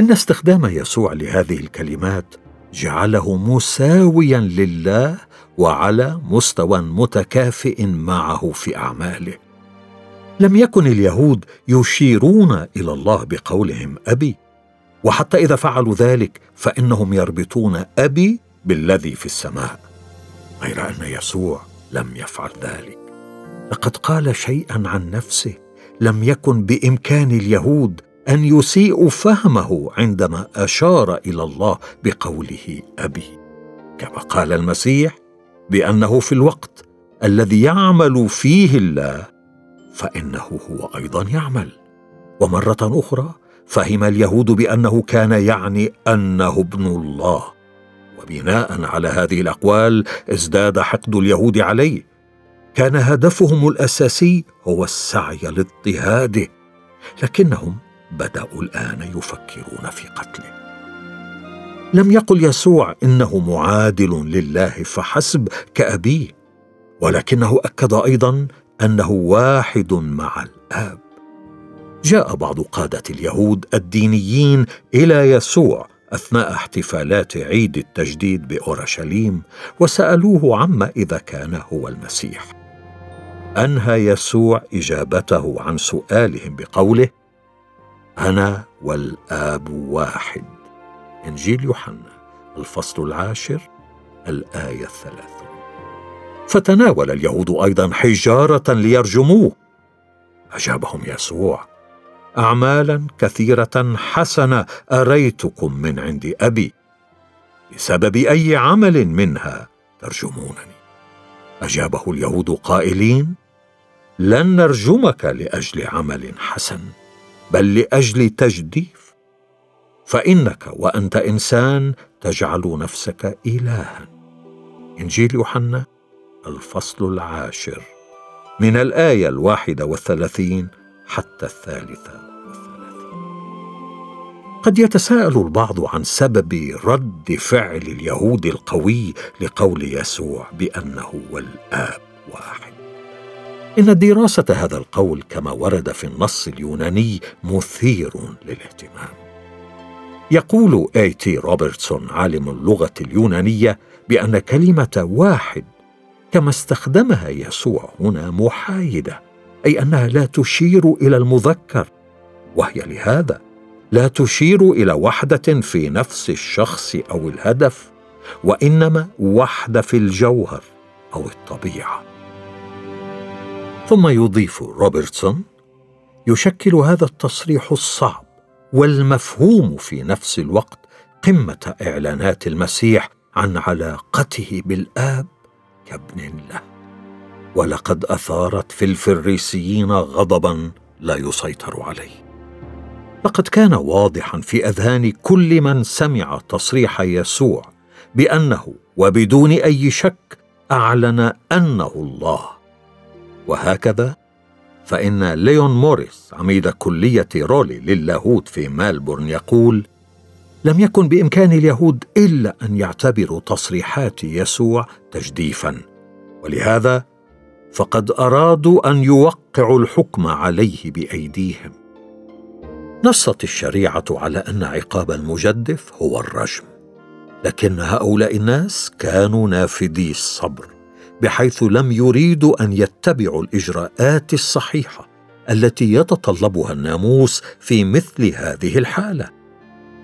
إن استخدام يسوع لهذه الكلمات جعله مساويا لله وعلى مستوى متكافئ معه في أعماله. لم يكن اليهود يشيرون إلى الله بقولهم أبي وحتى إذا فعلوا ذلك فإنهم يربطون أبي بالذي في السماء غير أن يسوع لم يفعل ذلك. لقد قال شيئا عن نفسه لم يكن بإمكان اليهود أن يسيئوا فهمه عندما أشار إلى الله بقوله أبي. كما قال المسيح بأنه في الوقت الذي يعمل فيه الله فإنه هو أيضا يعمل. ومرة أخرى فهم اليهود بأنه كان يعني أنه ابن الله. وبناء على هذه الأقوال ازداد حقد اليهود عليه. كان هدفهم الأساسي هو السعي لاضطهاده لكنهم بدأوا الآن يفكرون في قتله. لم يقل يسوع إنه معادل لله فحسب كأبيه ولكنه أكد أيضا أنه واحد مع الآب. جاء بعض قادة اليهود الدينيين إلى يسوع أثناء احتفالات عيد التجديد بأورشليم وسألوه عما إذا كان هو المسيح. أنهى يسوع إجابته عن سؤالهم بقوله أنا والآب واحد. إنجيل يوحنا الفصل العاشر الآية الثلاثون. فتناول اليهود أيضا حجارة ليرجموه. أجابهم يسوع اعمالا كثيرة حسنة أريتكم من عند أبي. بسبب أي عمل منها ترجمونني. أجابه اليهود قائلين لن نرجمك لأجل عمل حسن. بل لأجل تجديف. فإنك وأنت إنسان تجعل نفسك إلها. إنجيل يوحنا الفصل العاشر. من الآية الواحدة والثلاثين حتى الثالثة قد يتساءل البعض عن سبب رد فعل اليهود القوي لقول يسوع بأنه والاب واحد. إن دراسة هذا القول كما ورد في النص اليوناني مثير للاهتمام. يقول اي تي روبرتسون عالم اللغة اليونانية بأن كلمة واحد كما استخدمها يسوع هنا محايدة أي أنها لا تشير إلى المذكر وهي لهذا لا تشير إلى وحدة في نفس الشخص أو الهدف وإنما وحدة في الجوهر أو الطبيعة. ثم يضيف روبرتسون يشكل هذا التصريح الصعب والمفهوم في نفس الوقت قمة إعلانات المسيح عن علاقته بالآب كابن له. ولقد أثارت في الفريسيين غضبا لا يسيطر عليه. لقد كان واضحا في أذهان كل من سمع تصريح يسوع بأنه وبدون أي شك أعلن أنه الله وهكذا فإن ليون موريس عميد كلية رولي للاهوت في ملبورن يقول لم يكن بإمكان اليهود إلا أن يعتبروا تصريحات يسوع تجديفا ولهذا فقد أرادوا أن يوقعوا الحكم عليه بأيديهم. نصت الشريعة على أن عقاب المجدف هو الرجم لكن هؤلاء الناس كانوا نافذي الصبر. بحيث لم يريدوا أن يتبعوا الإجراءات الصحيحة التي يتطلبها الناموس في مثل هذه الحالة.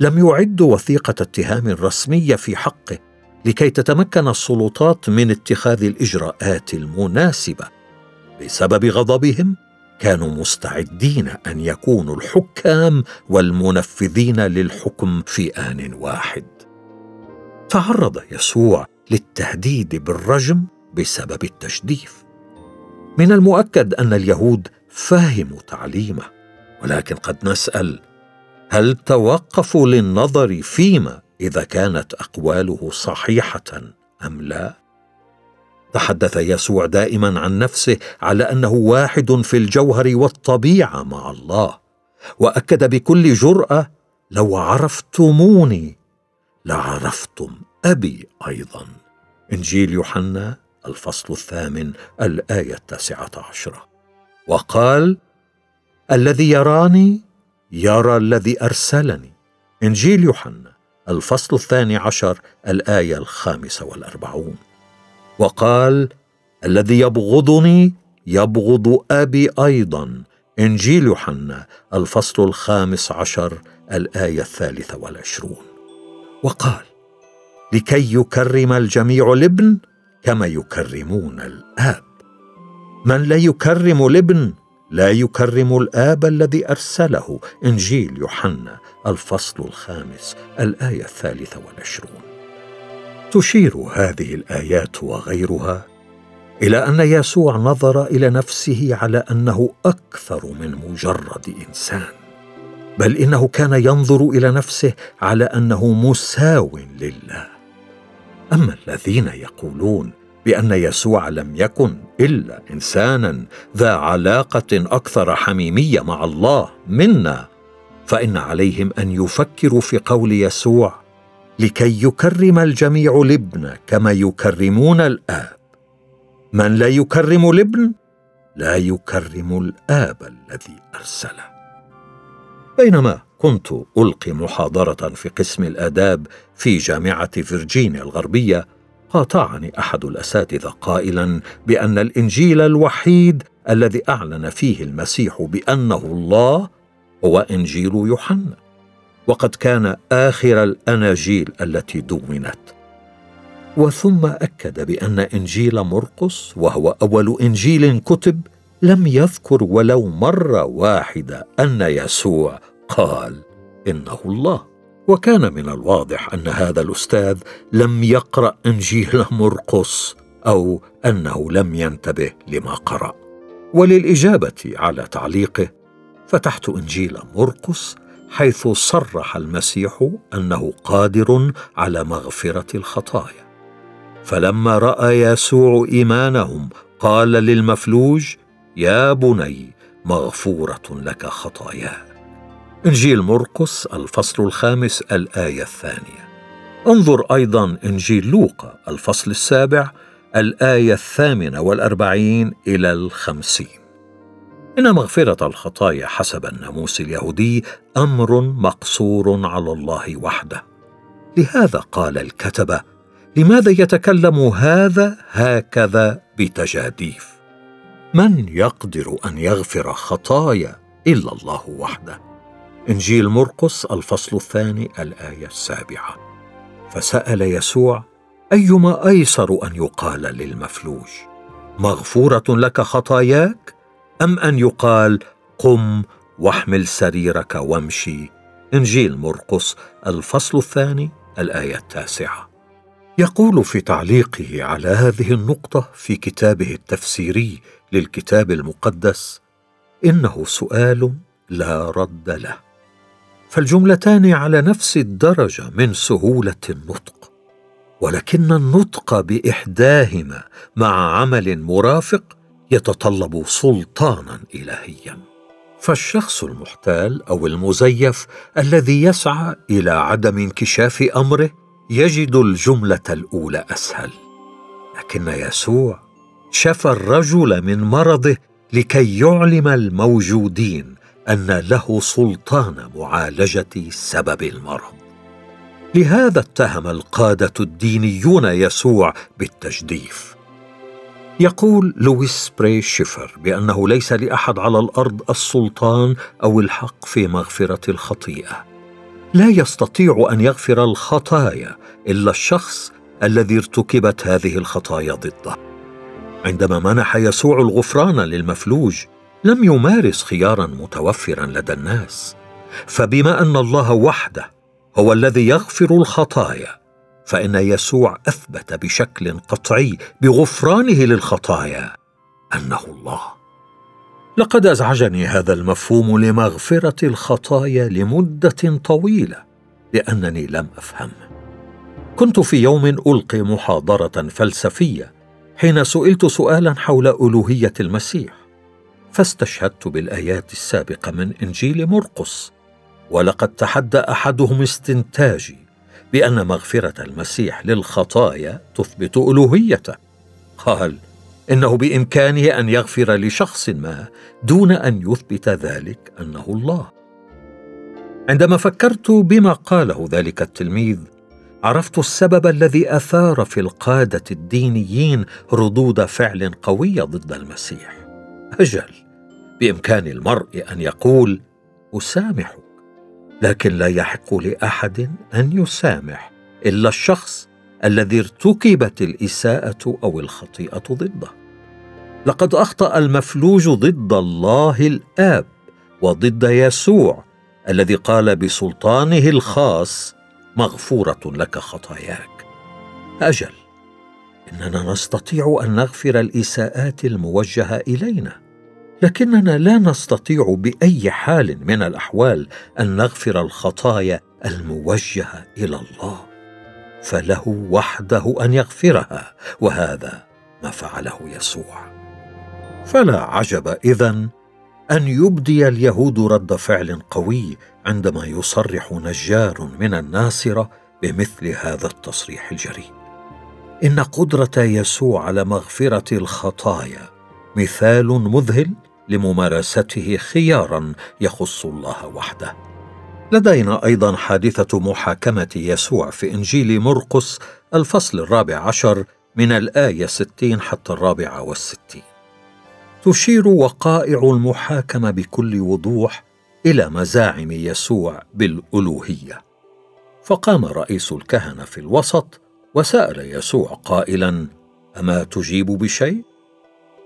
لم يعدوا وثيقة اتهام رسميه في حقه لكي تتمكن السلطات من اتخاذ الإجراءات المناسبة. بسبب غضبهم كانوا مستعدين أن يكونوا الحكام والمنفذين للحكم في آن واحد. تعرض يسوع للتهديد بالرجم بسبب التجديف من المؤكد أن اليهود فهموا تعليمه ولكن قد نسأل هل توقفوا للنظر فيما إذا كانت أقواله صحيحة أم لا؟ تحدث يسوع دائما عن نفسه على أنه واحد في الجوهر والطبيعة مع الله وأكد بكل جرأة لو عرفتموني لعرفتم أبي أيضا. إنجيل يوحنا الفصل الثامن الآية التاسعة عشرة. وقال الذي يراني يرى الذي أرسلني. إنجيل يوحنا الفصل الثاني عشر الآية الخامسة والأربعون. وقال الذي يبغضني يبغض أبي أيضا. إنجيل يوحنا الفصل الخامس عشر الآية الثالثة والعشرون. وقال لكي يكرم الجميع الابن كما يكرمون الآب. من لا يكرم الابن لا يكرم الآب الذي أرسله. إنجيل يوحنا الفصل الخامس الآية الثالثة والعشرون. تشير هذه الآيات وغيرها إلى أن يسوع نظر إلى نفسه على أنه أكثر من مجرد إنسان بل إنه كان ينظر إلى نفسه على أنه مساو لله. أما الذين يقولون بأن يسوع لم يكن إلا إنسانا ذا علاقة أكثر حميمية مع الله منا فإن عليهم أن يفكروا في قول يسوع لكي يكرم الجميع الابن كما يكرمون الآب. من لا يكرم الابن لا يكرم الآب الذي أرسله. بينما كنت ألقي محاضرة في قسم الآداب في جامعة فيرجينيا الغربية قاطعني أحد الأساتذة قائلا بأن الإنجيل الوحيد الذي أعلن فيه المسيح بأنه الله هو إنجيل يوحنا وقد كان آخر الأناجيل التي دونت. وثم أكد بأن إنجيل مرقس وهو أول إنجيل كتب لم يذكر ولو مرة واحدة أن يسوع قال إنه الله. وكان من الواضح أن هذا الأستاذ لم يقرأ إنجيل مرقس أو أنه لم ينتبه لما قرأ. وللإجابة على تعليقه فتحت إنجيل مرقس حيث صرح المسيح أنه قادر على مغفرة الخطايا. فلما رأى يسوع إيمانهم قال للمفلوج يا بني مغفورة لك خطاياك. إنجيل مرقس الفصل الخامس الآية الثانية. انظر أيضا إنجيل لوقا الفصل السابع الآية الثامنة والأربعين إلى الخمسين. إن مغفرة الخطايا حسب الناموس اليهودي أمر مقصور على الله وحده. لهذا قال الكتبة لماذا يتكلم هذا هكذا بتجاديف؟ من يقدر أن يغفر خطايا إلا الله وحده؟ إنجيل مرقس الفصل الثاني الآية السابعة. فسأل يسوع أيما أيسر أن يقال للمفلوج؟ مغفورة لك خطاياك؟ أم أن يقال قم واحمل سريرك وامشي؟ إنجيل مرقس الفصل الثاني الآية التاسعة. يقول في تعليقه على هذه النقطة في كتابه التفسيري للكتاب المقدس إنه سؤال لا رد له. فالجملتان على نفس الدرجة من سهولة النطق. ولكن النطق بإحداهما مع عمل مرافق يتطلب سلطانا إلهيا. فالشخص المحتال أو المزيف الذي يسعى إلى عدم انكشاف أمره يجد الجملة الأولى أسهل. لكن يسوع شفى الرجل من مرضه لكي يعلم الموجودين أن له سلطان معالجة سبب المرض. لهذا اتهم القادة الدينيون يسوع بالتجديف. يقول لويس بري شيفر بأنه ليس لأحد على الأرض السلطان أو الحق في مغفرة الخطيئة. لا يستطيع أن يغفر الخطايا إلا الشخص الذي ارتكبت هذه الخطايا ضده. عندما منح يسوع الغفران للمفلوج لم يمارس خيارا متوفرا لدى الناس. فبما أن الله وحده هو الذي يغفر الخطايا فإن يسوع أثبت بشكل قطعي بغفرانه للخطايا أنه الله. لقد أزعجني هذا المفهوم لمغفرة الخطايا لمدة طويلة لأنني لم افهمه كنت في يوم ألقي محاضرة فلسفية حين سئلت سؤالا حول ألوهية المسيح. فاستشهدت بالآيات السابقة من إنجيل مرقس ولقد تحدى أحدهم استنتاجي بأن مغفرة المسيح للخطايا تثبت ألوهيته. قال إنه بإمكانه أن يغفر لشخص ما دون أن يثبت ذلك أنه الله. عندما فكرت بما قاله ذلك التلميذ عرفت السبب الذي أثار في القادة الدينيين ردود فعل قوية ضد المسيح. أجل. بإمكان المرء أن يقول أسامحك لكن لا يحق لأحد أن يسامح إلا الشخص الذي ارتكبت الإساءة أو الخطيئة ضده. لقد أخطأ المفلوج ضد الله الآب وضد يسوع الذي قال بسلطانه الخاص مغفورة لك خطاياك. أجل إننا نستطيع أن نغفر الإساءات الموجهة إلينا. لكننا لا نستطيع بأي حال من الأحوال أن نغفر الخطايا الموجهة إلى الله فله وحده أن يغفرها وهذا ما فعله يسوع. فلا عجب إذن أن يبدي اليهود رد فعل قوي عندما يصرح نجار من الناصره بمثل هذا التصريح الجريء. إن قدرة يسوع على مغفرة الخطايا مثال مذهل لممارسته خيارا يخص الله وحده. لدينا أيضا حادثة محاكمة يسوع في إنجيل مرقس الفصل الرابع عشر من الآية ستين حتى الرابعه والستين. تشير وقائع المحاكمة بكل وضوح إلى مزاعم يسوع بالألوهية. فقام رئيس الكهنة في الوسط وسأل يسوع قائلا أما تجيب بشيء؟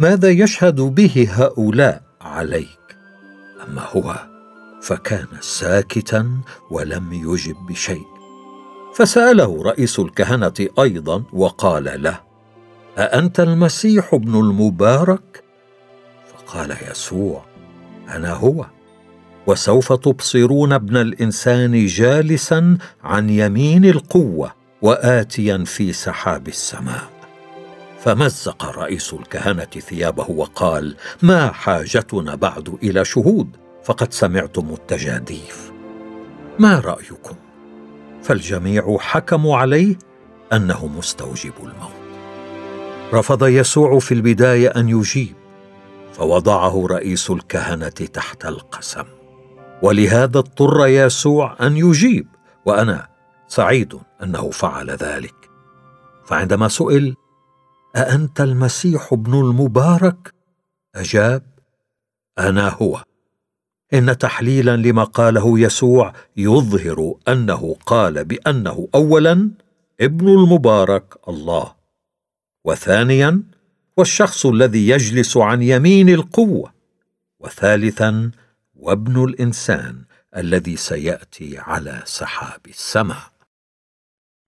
ماذا يشهد به هؤلاء عليك؟ أما هو فكان ساكتا ولم يجب بشيء. فسأله رئيس الكهنة أيضا وقال له أأنت المسيح ابن المبارك؟ فقال يسوع أنا هو. وسوف تبصرون ابن الإنسان جالسا عن يمين القوة وآتيا في سحاب السماء. فمزق رئيس الكهنة ثيابه وقال ما حاجتنا بعد إلى شهود فقد سمعتم التجاديف. ما رأيكم؟ فالجميع حكموا عليه أنه مستوجب الموت. رفض يسوع في البداية أن يجيب فوضعه رئيس الكهنة تحت القسم. ولهذا اضطر يسوع أن يجيب وأنا سعيد أنه فعل ذلك. فعندما سئل أأنت المسيح ابن المبارك؟ أجاب أنا هو. إن تحليلا لما قاله يسوع يظهر أنه قال بأنه اولا ابن المبارك الله وثانيا والشخص الذي يجلس عن يمين القوة وثالثا وابن الإنسان الذي سيأتي على سحاب السماء.